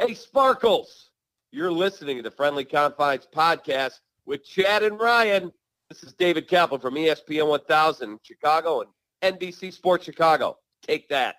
Hey, Sparkles, you're listening to the Friendly Confines podcast with Chad and Ryan. This is David Kaplan from ESPN 1000 Chicago and NBC Sports Chicago. Take that.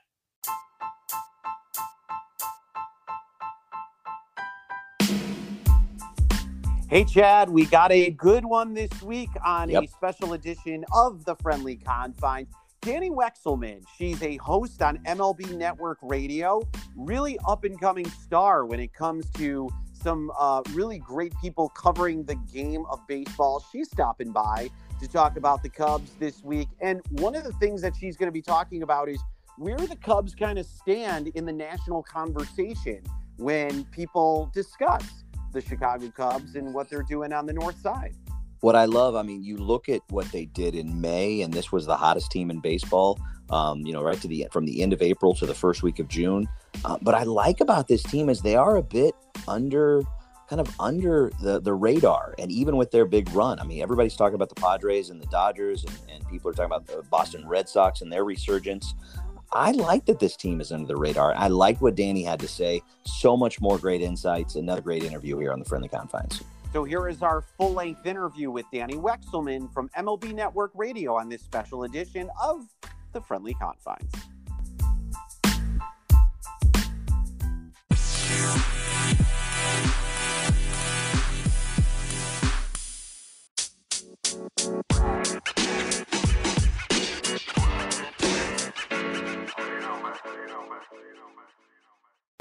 Hey, Chad, we got a good one this week on Yep. a special edition of the Friendly Confines. Dani Wexelman, she's a host on MLB Network Radio, really up and coming star when it comes to some uh, really great people covering the game of baseball. She's stopping by to talk about the Cubs this week. And one of the things that she's going to be talking about is where the Cubs kind of stand in the national conversation when people discuss the Chicago Cubs and what they're doing on the north side. What I love, I mean, you look at what they did in May, and this was the hottest team in baseball. Um, you know, right to the from the end of April to the first week of June. Uh, but I like about this team is they are a bit under, kind of under the the radar, and even with their big run, I mean, everybody's talking about the Padres and the Dodgers, and, and people are talking about the Boston Red Sox and their resurgence. I like that this team is under the radar. I like what Dani had to say. So much more great insights. Another great interview here on the Friendly Confines. So here is our full length interview with Dani Wexelman from MLB Network Radio on this special edition of the Friendly Confines.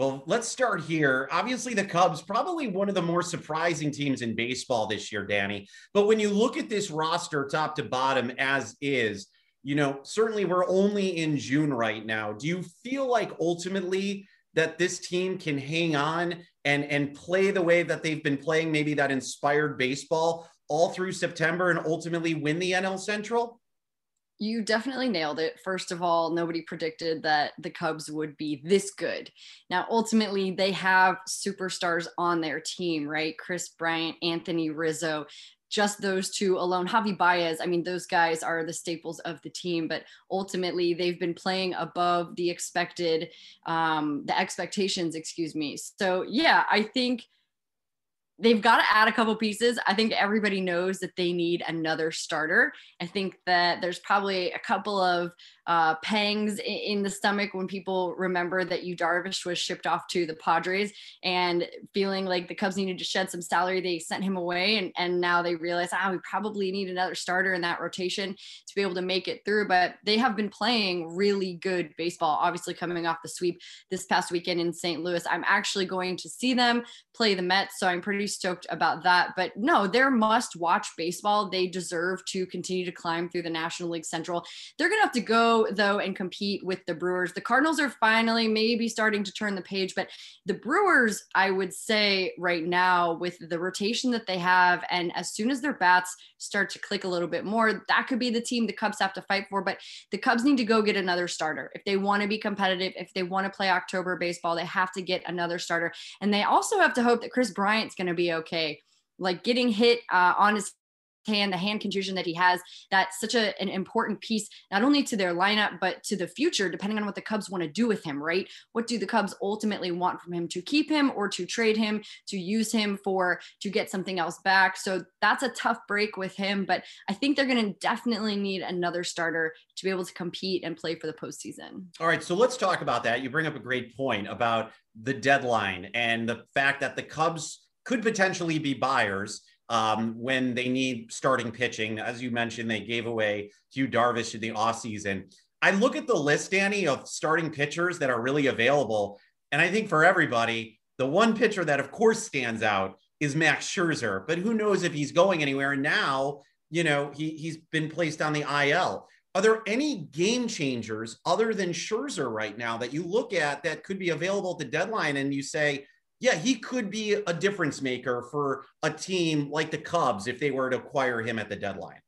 Well, let's start here. Obviously, the Cubs, probably one of the more surprising teams in baseball this year, Dani. But when you look at this roster top to bottom as is, you know, certainly we're only in June right now. Do you feel like ultimately that this team can hang on and and play the way that they've been playing, maybe that inspired baseball all through September and ultimately win the NL Central? You definitely nailed it. First of all, nobody predicted that the Cubs would be this good. Now, ultimately, they have superstars on their team, right? Kris Bryant, Anthony Rizzo, just those two alone. Javi Baez, I mean, those guys are the staples of the team, but ultimately, they've been playing above the expected, um, the expectations, excuse me. So, yeah, I think they've got to add a couple pieces. I think everybody knows that they need another starter. I think that there's probably a couple of uh, pangs in, the stomach when people remember that Yu Darvish was shipped off to the Padres and feeling like the Cubs needed to shed some salary. They sent him away, and, and now they realize, ah, we probably need another starter in that rotation to be able to make it through. But they have been playing really good baseball, obviously coming off the sweep this past weekend in St. Louis. I'm actually going to see them play the Mets, so I'm pretty stoked about that. But no, they're must watch baseball. They deserve to continue to climb through the National League Central. They're going to have to go, though, and compete with the Brewers. The Cardinals are finally maybe starting to turn the page, but the Brewers, I would say right now, with the rotation that they have, and as soon as their bats start to click a little bit more, that could be the team the Cubs have to fight for. But the Cubs need to go get another starter. If they want to be competitive, if they want to play October baseball, they have to get another starter. And they also have to hope that Kris Bryant's going to be okay. Like getting hit uh, on his hand, the hand contusion that he has, that's such a, an important piece, not only to their lineup, but to the future, depending on what the Cubs want to do with him, right? What do the Cubs ultimately want from him to keep him or to trade him, to use him for, to get something else back? So that's a tough break with him, but I think they're going to definitely need another starter to be able to compete and play for the postseason. All right, so let's talk about that. You bring up a great point about the deadline and the fact that the Cubs could potentially be buyers um, when they need starting pitching. As you mentioned, they gave away Yu Darvish in the offseason. I look at the list, Dani, of starting pitchers that are really available. And I think for everybody, the one pitcher that, of course, stands out is Max Scherzer. But who knows if he's going anywhere? And now, you know, he, he's been placed on the IL. Are there any game changers other than Scherzer right now that you look at that could be available at the deadline and you say, yeah, he could be a difference maker for a team like the Cubs if they were to acquire him at the deadline?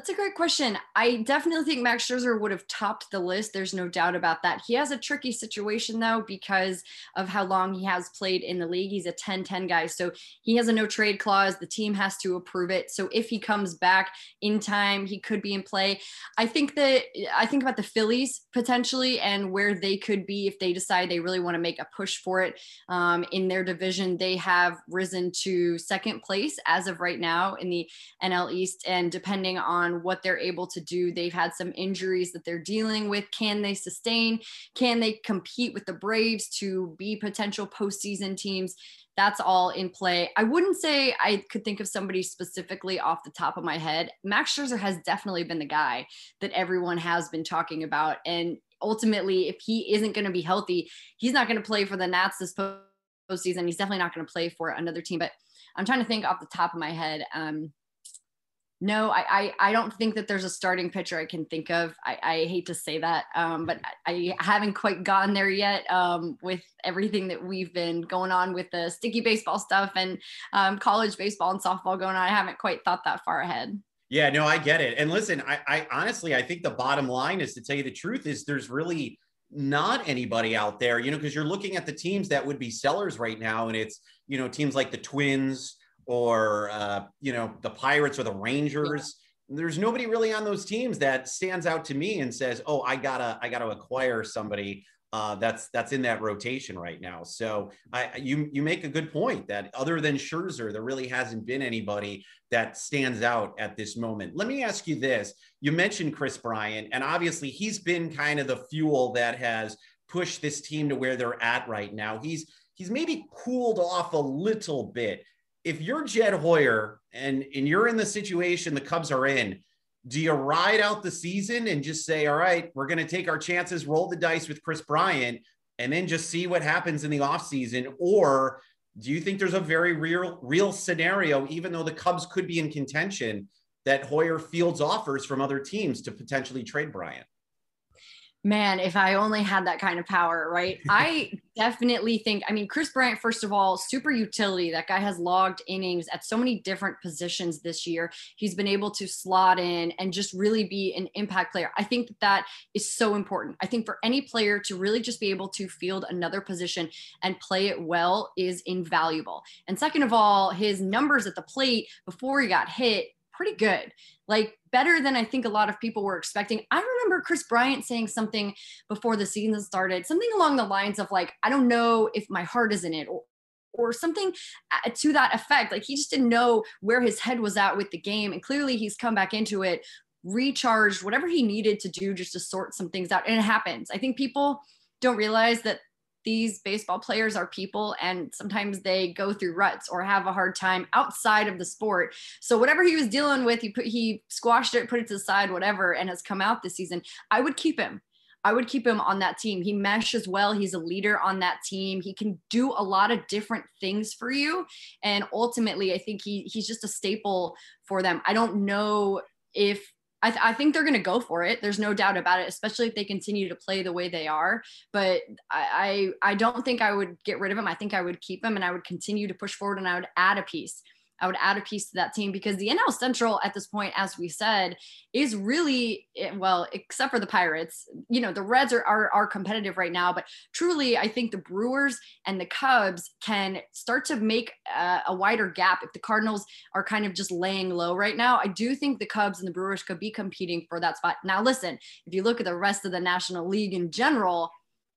That's a great question. I definitely think Max Scherzer would have topped the list. There's no doubt about that. He has a tricky situation though because of how long he has played in the league. He's a 10-10 guy, so he has a no trade clause. The team has to approve it. So if he comes back in time, he could be in play. I think that I think about the Phillies potentially and where they could be if they decide they really want to make a push for it um, in their division. They have risen to second place as of right now in the NL East, and depending on on what they're able to do. They've had some injuries that they're dealing with. Can they sustain? Can they compete with the Braves to be potential postseason teams? That's all in play. I wouldn't say I could think of somebody specifically off the top of my head. Max Scherzer has definitely been the guy that everyone has been talking about. And ultimately, if he isn't going to be healthy, he's not going to play for the Nats this postseason. He's definitely not going to play for another team. But I'm trying to think off the top of my head. Um, no, I, I, I don't think that there's a starting pitcher I can think of. I, I hate to say that, um, but I, I haven't quite gotten there yet um, with everything that we've been going on with the sticky baseball stuff and um, college baseball and softball going on. I haven't quite thought that far ahead. Yeah, no, I get it. And listen, I, I honestly, I think the bottom line is to tell you the truth is there's really not anybody out there, you know, because you're looking at the teams that would be sellers right now, and it's you know teams like the Twins or uh, you know the Pirates or the Rangers. Yeah. There's nobody really on those teams that stands out to me and says, "Oh, I gotta, I gotta acquire somebody uh, that's that's in that rotation right now." So I, you you make a good point that other than Scherzer, there really hasn't been anybody that stands out at this moment. Let me ask you this: You mentioned Kris Bryant, and obviously he's been kind of the fuel that has pushed this team to where they're at right now. He's he's maybe cooled off a little bit if you're Jed Hoyer and and you're in the situation the Cubs are in, do you ride out the season and just say, all right, we're going to take our chances, roll the dice with Kris Bryant, and then just see what happens in the offseason? Or do you think there's a very real, real scenario, even though the Cubs could be in contention, that Hoyer fields offers from other teams to potentially trade Bryant? Man, if I only had that kind of power, right? I definitely think, I mean, Kris Bryant, first of all, super utility. That guy has logged innings at so many different positions this year. He's been able to slot in and just really be an impact player. I think that, that is so important. I think for any player to really just be able to field another position and play it well is invaluable. And second of all, his numbers at the plate before he got hit pretty good, like better than I think a lot of people were expecting. I remember Kris Bryant saying something before the season started, something along the lines of like, I don't know if my heart is in it or or something uh, to that effect. Like he just didn't know where his head was at with the game. And clearly he's come back into it, recharged, whatever he needed to do just to sort some things out. And it happens. I think people don't realize that these baseball players are people and sometimes they go through ruts or have a hard time outside of the sport. So whatever he was dealing with, he put he squashed it, put it to the side, whatever, and has come out this season. I would keep him. I would keep him on that team. He meshes well. He's a leader on that team. He can do a lot of different things for you. And ultimately, I think he he's just a staple for them. I don't know if I, th- I think they're going to go for it. There's no doubt about it, especially if they continue to play the way they are. But I, I, I don't think I would get rid of him. I think I would keep him and I would continue to push forward and I would add a piece. I would add a piece to that team because the NL Central at this point, as we said, is really eh, well, except for the Pirates. You know, the Reds are are, are competitive right now, but truly, I think the Brewers and the Cubs can start to make a, a wider gap if the Cardinals are kind of just laying low right now. I do think the Cubs and the Brewers could be competing for that spot. Now, listen, if you look at the rest of the National League in general,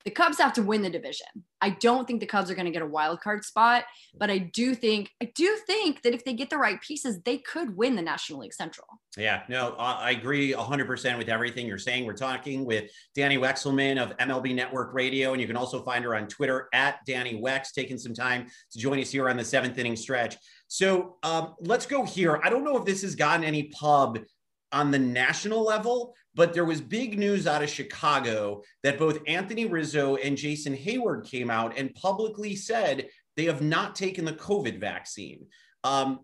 the Cubs have to win the division. I don't think the Cubs are going to get a wild card spot, but I do think I do think that if they get the right pieces, they could win the National League Central. Yeah, no, I agree 100% with everything you're saying. We're talking with Dani Wexelman of MLB Network Radio, and you can also find her on Twitter at Dani Wex, taking some time to join us here on the seventh inning stretch. So um, let's go here. I don't know if this has gotten any pub on the national level, but there was big news out of Chicago that both Anthony Rizzo and Jason Heyward came out and publicly said they have not taken the COVID vaccine. Um,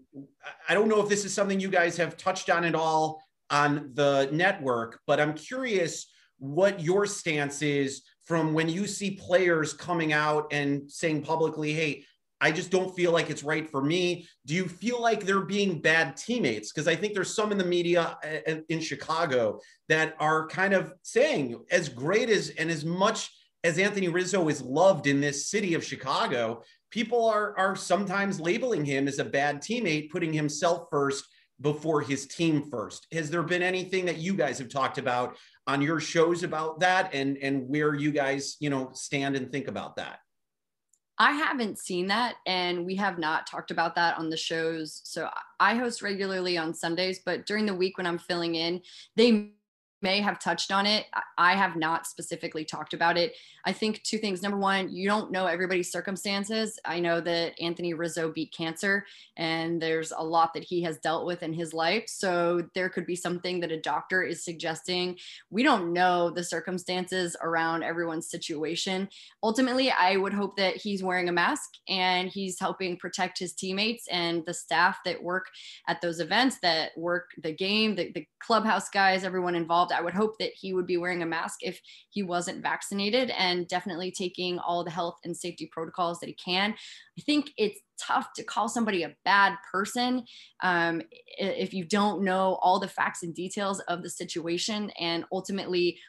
I don't know if this is something you guys have touched on at all on the network, but I'm curious what your stance is from when you see players coming out and saying publicly, hey, I just don't feel like it's right for me. Do you feel like they're being bad teammates? Because I think there's some in the media uh, in Chicago that are kind of saying, as great as and as much as Anthony Rizzo is loved in this city of Chicago, people are are sometimes labeling him as a bad teammate, putting himself first before his team first. Has there been anything that you guys have talked about on your shows about that and and where you guys, you know, stand and think about that? I haven't seen that, and we have not talked about that on the shows. So I host regularly on Sundays, but during the week when I'm filling in, they may have touched on it. I have not specifically talked about it. I think two things. Number one, you don't know everybody's circumstances. I know that Anthony Rizzo beat cancer and there's a lot that he has dealt with in his life. So there could be something that a doctor is suggesting. We don't know the circumstances around everyone's situation. Ultimately, I would hope that he's wearing a mask and he's helping protect his teammates and the staff that work at those events, that work the game, the, the clubhouse guys, everyone involved. I would hope that he would be wearing a mask if he wasn't vaccinated and definitely taking all the health and safety protocols that he can. I think it's tough to call somebody a bad person um, if you don't know all the facts and details of the situation. And ultimately,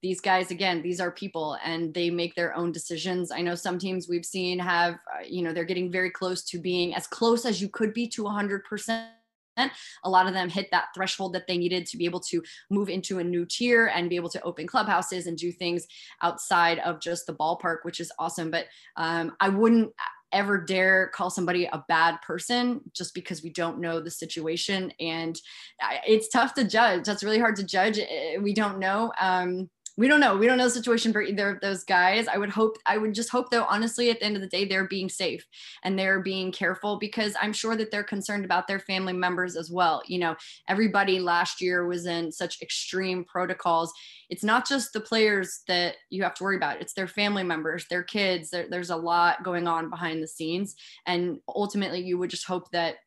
these guys again these are people and they make their own decisions i know some teams we've seen have uh, you know they're getting very close to being as close as you could be to 100% a lot of them hit that threshold that they needed to be able to move into a new tier and be able to open clubhouses and do things outside of just the ballpark, which is awesome. But um, I wouldn't ever dare call somebody a bad person just because we don't know the situation. And it's tough to judge. That's really hard to judge. We don't know. Um, we don't know. We don't know the situation for either of those guys. I would hope, I would just hope though, honestly, at the end of the day, they're being safe and they're being careful because I'm sure that they're concerned about their family members as well. You know, everybody last year was in such extreme protocols. It's not just the players that you have to worry about, it's their family members, their kids. There, there's a lot going on behind the scenes. And ultimately, you would just hope that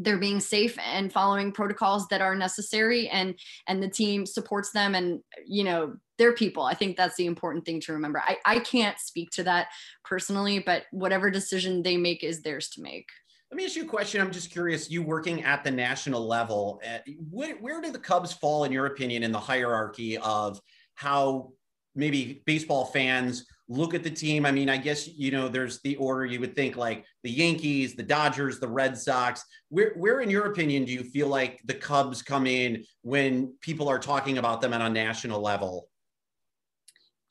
they're being safe and following protocols that are necessary and and the team supports them and you know they're people i think that's the important thing to remember i, I can't speak to that personally but whatever decision they make is theirs to make let me ask you a question. I'm just curious. You working at the national level, uh, where, where do the Cubs fall, in your opinion, in the hierarchy of how maybe baseball fans look at the team. I mean, I guess you know there's the order you would think like the Yankees, the Dodgers, the Red Sox. Where where in your opinion do you feel like the Cubs come in when people are talking about them at a national level?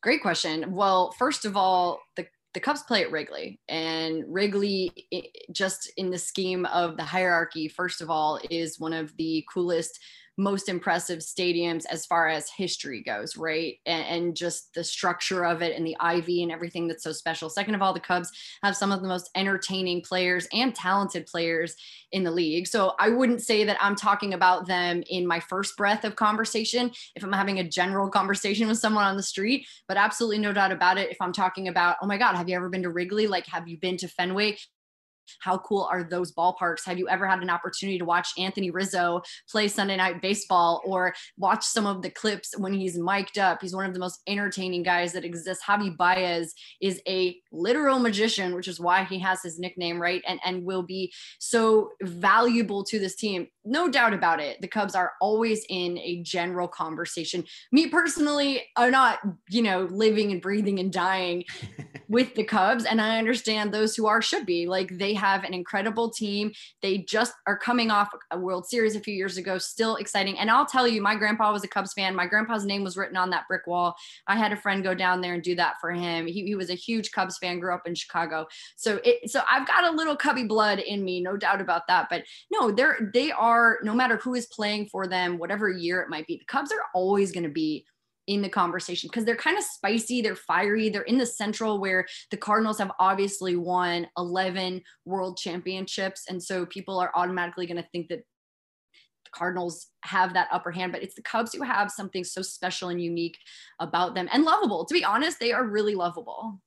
Great question. Well, first of all, the the Cubs play at Wrigley, and Wrigley, just in the scheme of the hierarchy, first of all, is one of the coolest most impressive stadiums as far as history goes, right? And, and, just the structure of it and the ivy and everything that's so special. Second of all, the Cubs have some of the most entertaining players and talented players in the league. So I wouldn't say that I'm talking about them in my first breath of conversation if I'm having a general conversation with someone on the street, but absolutely no doubt about it. If I'm talking about, oh my God, have you ever been to Wrigley? Like, have you been to Fenway? How cool are those ballparks? Have you ever had an opportunity to watch Anthony Rizzo play Sunday night baseball or watch some of the clips when he's mic'd up? He's one of the most entertaining guys that exists. Javi Baez is a literal magician, which is why he has his nickname, right? And and will be so valuable to this team. No doubt about it. The Cubs are always in a general conversation. Me personally, I'm not, you know, living and breathing and dying with the Cubs. And I understand those who are should be. Like they have an incredible team. They just are coming off a World Series a few years ago, still exciting. And I'll tell you, my grandpa was a Cubs fan. My grandpa's name was written on that brick wall. I had a friend go down there and do that for him. He, he was a huge Cubs fan, grew up in Chicago. So it, so I've got a little cubby blood in me, no doubt about that. But no, they're they are no matter who is playing for them, whatever year it might be, the Cubs are always going to be in the conversation because they're kind of spicy, they're fiery, they're in the central where the Cardinals have obviously won 11 world championships. And so people are automatically going to think that the Cardinals have that upper hand, but it's the Cubs who have something so special and unique about them and lovable. To be honest, they are really lovable.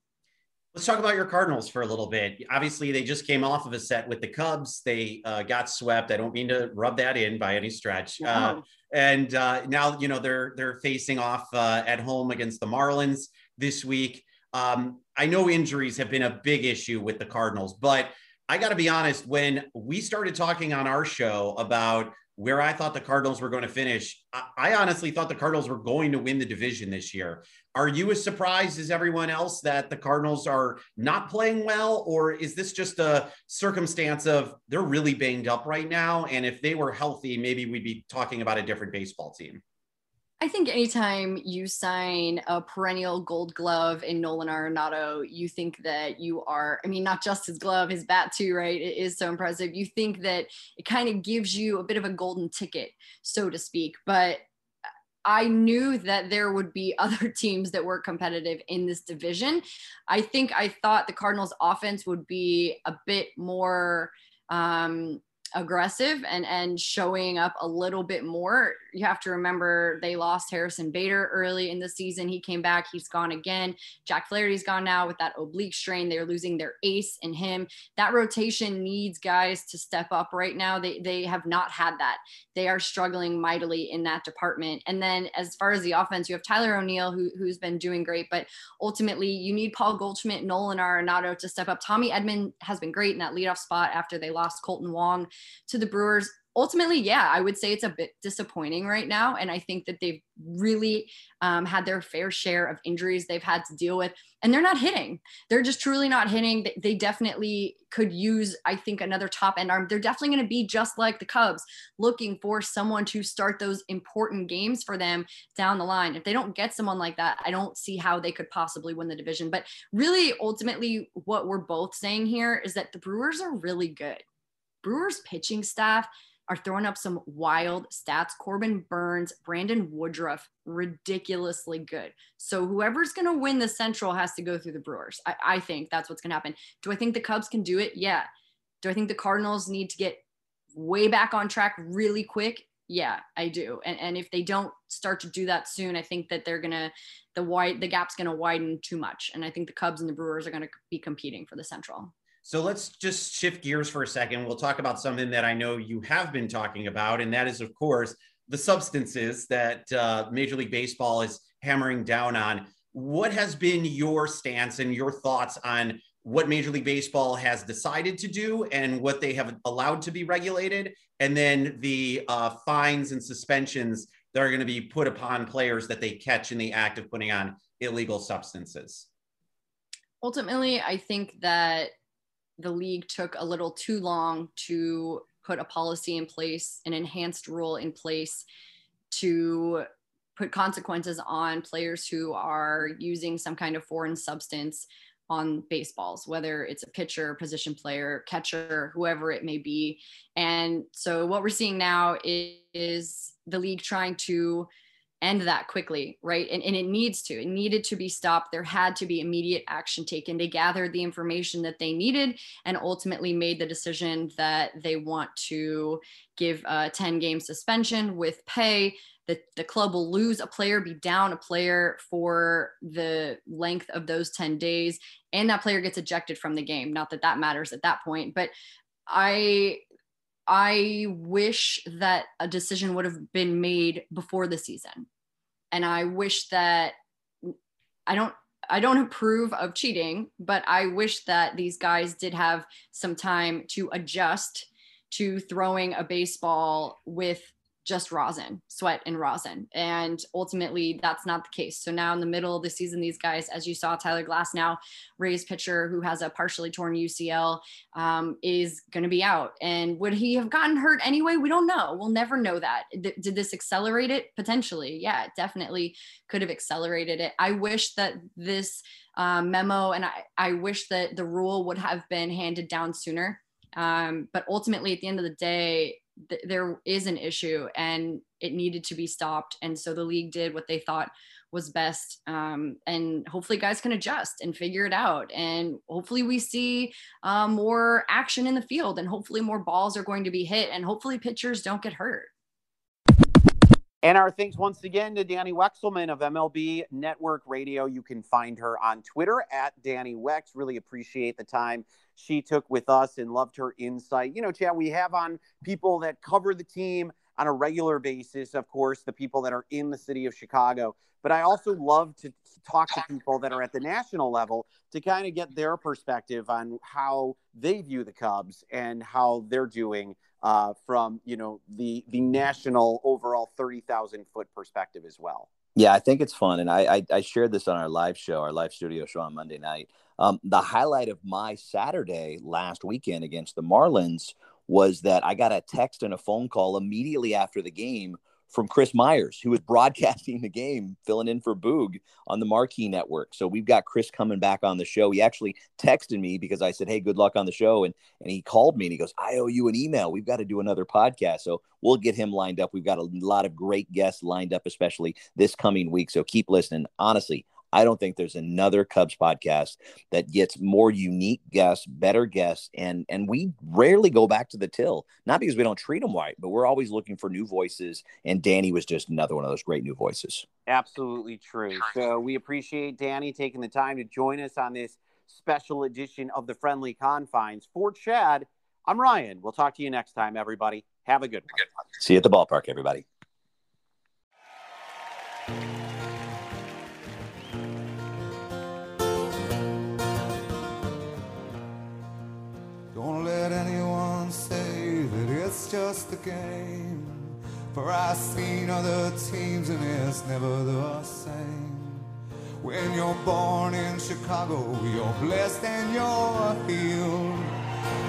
Let's talk about your Cardinals for a little bit. Obviously, they just came off of a set with the Cubs. They uh, got swept. I don't mean to rub that in by any stretch. Uh, and uh, now, you know, they're they're facing off uh, at home against the Marlins this week. Um, I know injuries have been a big issue with the Cardinals, but I got to be honest, when we started talking on our show about where I thought the Cardinals were going to finish, I, I honestly thought the Cardinals were going to win the division this year. Are you as surprised as everyone else that the Cardinals are not playing well? Or is this just a circumstance of they're really banged up right now? And if they were healthy, maybe we'd be talking about a different baseball team. I think anytime you sign a perennial gold glove in Nolan Arenado, you think that you are, I mean, not just his glove, his bat too, right? It is so impressive. You think that it kind of gives you a bit of a golden ticket, so to speak. But I knew that there would be other teams that were competitive in this division. I think I thought the Cardinals offense would be a bit more um, aggressive and and showing up a little bit more. You have to remember they lost Harrison Bader early in the season. He came back, he's gone again. Jack Flaherty's gone now with that oblique strain. They're losing their ace in him. That rotation needs guys to step up right now. They they have not had that. They are struggling mightily in that department. And then as far as the offense, you have Tyler O'Neill who who's been doing great, but ultimately you need Paul Goldschmidt, Nolan Arenado to step up. Tommy Edman has been great in that leadoff spot after they lost Kolten Wong to the Brewers. Ultimately, yeah, I would say it's a bit disappointing right now. And I think that they've really um, had their fair share of injuries they've had to deal with, and they're not hitting. They're just truly not hitting. They definitely could use, I think, another top end arm. They're definitely going to be just like the Cubs, looking for someone to start those important games for them down the line. If they don't get someone like that, I don't see how they could possibly win the division. But really, ultimately, what we're both saying here is that the Brewers are really good. Brewers pitching staff are throwing up some wild stats. Corbin Burnes, Brandon Woodruff, ridiculously good. So whoever's going to win the Central has to go through the Brewers. I, I think that's what's going to happen. Do I think the Cubs can do it? Yeah. Do I think the Cardinals need to get way back on track really quick? Yeah, I do. And, and if they don't start to do that soon, I think that they're gonna the wide the gap's gonna widen too much. And I think the Cubs and the Brewers are gonna be competing for the Central. So let's just shift gears for a second. We'll talk about something that I know you have been talking about, and that is, of course, the substances that uh, Major League Baseball is hammering down on. What has been your stance and your thoughts on what Major League Baseball has decided to do and what they have allowed to be regulated, and then the uh, fines and suspensions that are going to be put upon players that they catch in the act of putting on illegal substances? Ultimately, I think that the league took a little too long to put a policy in place, an enhanced rule in place to put consequences on players who are using some kind of foreign substance on baseballs, whether it's a pitcher, position player, catcher, whoever it may be. And so what we're seeing now is, is the league trying to end that quickly, right? And, and it needs to, it needed to be stopped. There had to be immediate action taken. They gathered the information that they needed and ultimately made the decision that they want to give a 10 game suspension with pay. The, the club will lose a player, be down a player for the length of those 10 days, and that player gets ejected from the game. Not that that matters at that point, but I I wish that a decision would have been made before the season. And I wish that I don't I don't approve of cheating, but I wish that these guys did have some time to adjust to throwing a baseball with just rosin, sweat and rosin. And ultimately, that's not the case. So now in the middle of the season, these guys, as you saw, Tyler Glasnow, Rays pitcher who has a partially torn UCL, um, is going to be out. And would he have gotten hurt anyway? We don't know. We'll never know that. Th- did this accelerate it? Potentially. Yeah, it definitely could have accelerated it. I wish that this um, memo and I, I wish that the rule would have been handed down sooner. Um, but ultimately, at the end of the day, th- there is an issue and it needed to be stopped. And so the league did what they thought was best. Um, and hopefully, guys can adjust and figure it out. And hopefully, we see uh, more action in the field and hopefully, more balls are going to be hit. And hopefully, pitchers don't get hurt. And our thanks once again to Dani Wexelman of MLB Network Radio. You can find her on Twitter at Dani Wex. Really appreciate the time she took with us and loved her insight. You know, Chad, we have on people that cover the team on a regular basis, of course, the people that are in the city of Chicago. But I also love to talk to people that are at the national level to kind of get their perspective on how they view the Cubs and how they're doing uh, from you know the the national overall thirty thousand foot perspective as well. Yeah, I think it's fun, and I, I, I shared this on our live show, our live studio show on Monday night. Um, the highlight of my Saturday last weekend against the Marlins was that I got a text and a phone call immediately after the game from Chris Myers, who was broadcasting the game, filling in for Boog on the Marquee Network. So we've got Chris coming back on the show. He actually texted me because I said, "Hey, good luck on the show," and and he called me and he goes, "I owe you an email. We've got to do another podcast." So we'll get him lined up. We've got a lot of great guests lined up, especially this coming week. So keep listening. Honestly, I don't think there's another Cubs podcast that gets more unique guests, better guests, and and we rarely go back to the till. Not because we don't treat them right, but we're always looking for new voices. And Dani was just another one of those great new voices. Absolutely true. So we appreciate Dani taking the time to join us on this special edition of the Friendly Confines. For Chad, I'm Ryan. We'll talk to you next time, everybody. Have a good one. See you at the ballpark, everybody. Just a game. For I've seen other teams and it's never the same. When you're born in Chicago, you're blessed and you're healed.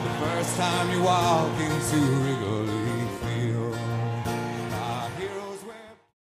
The first time you walk into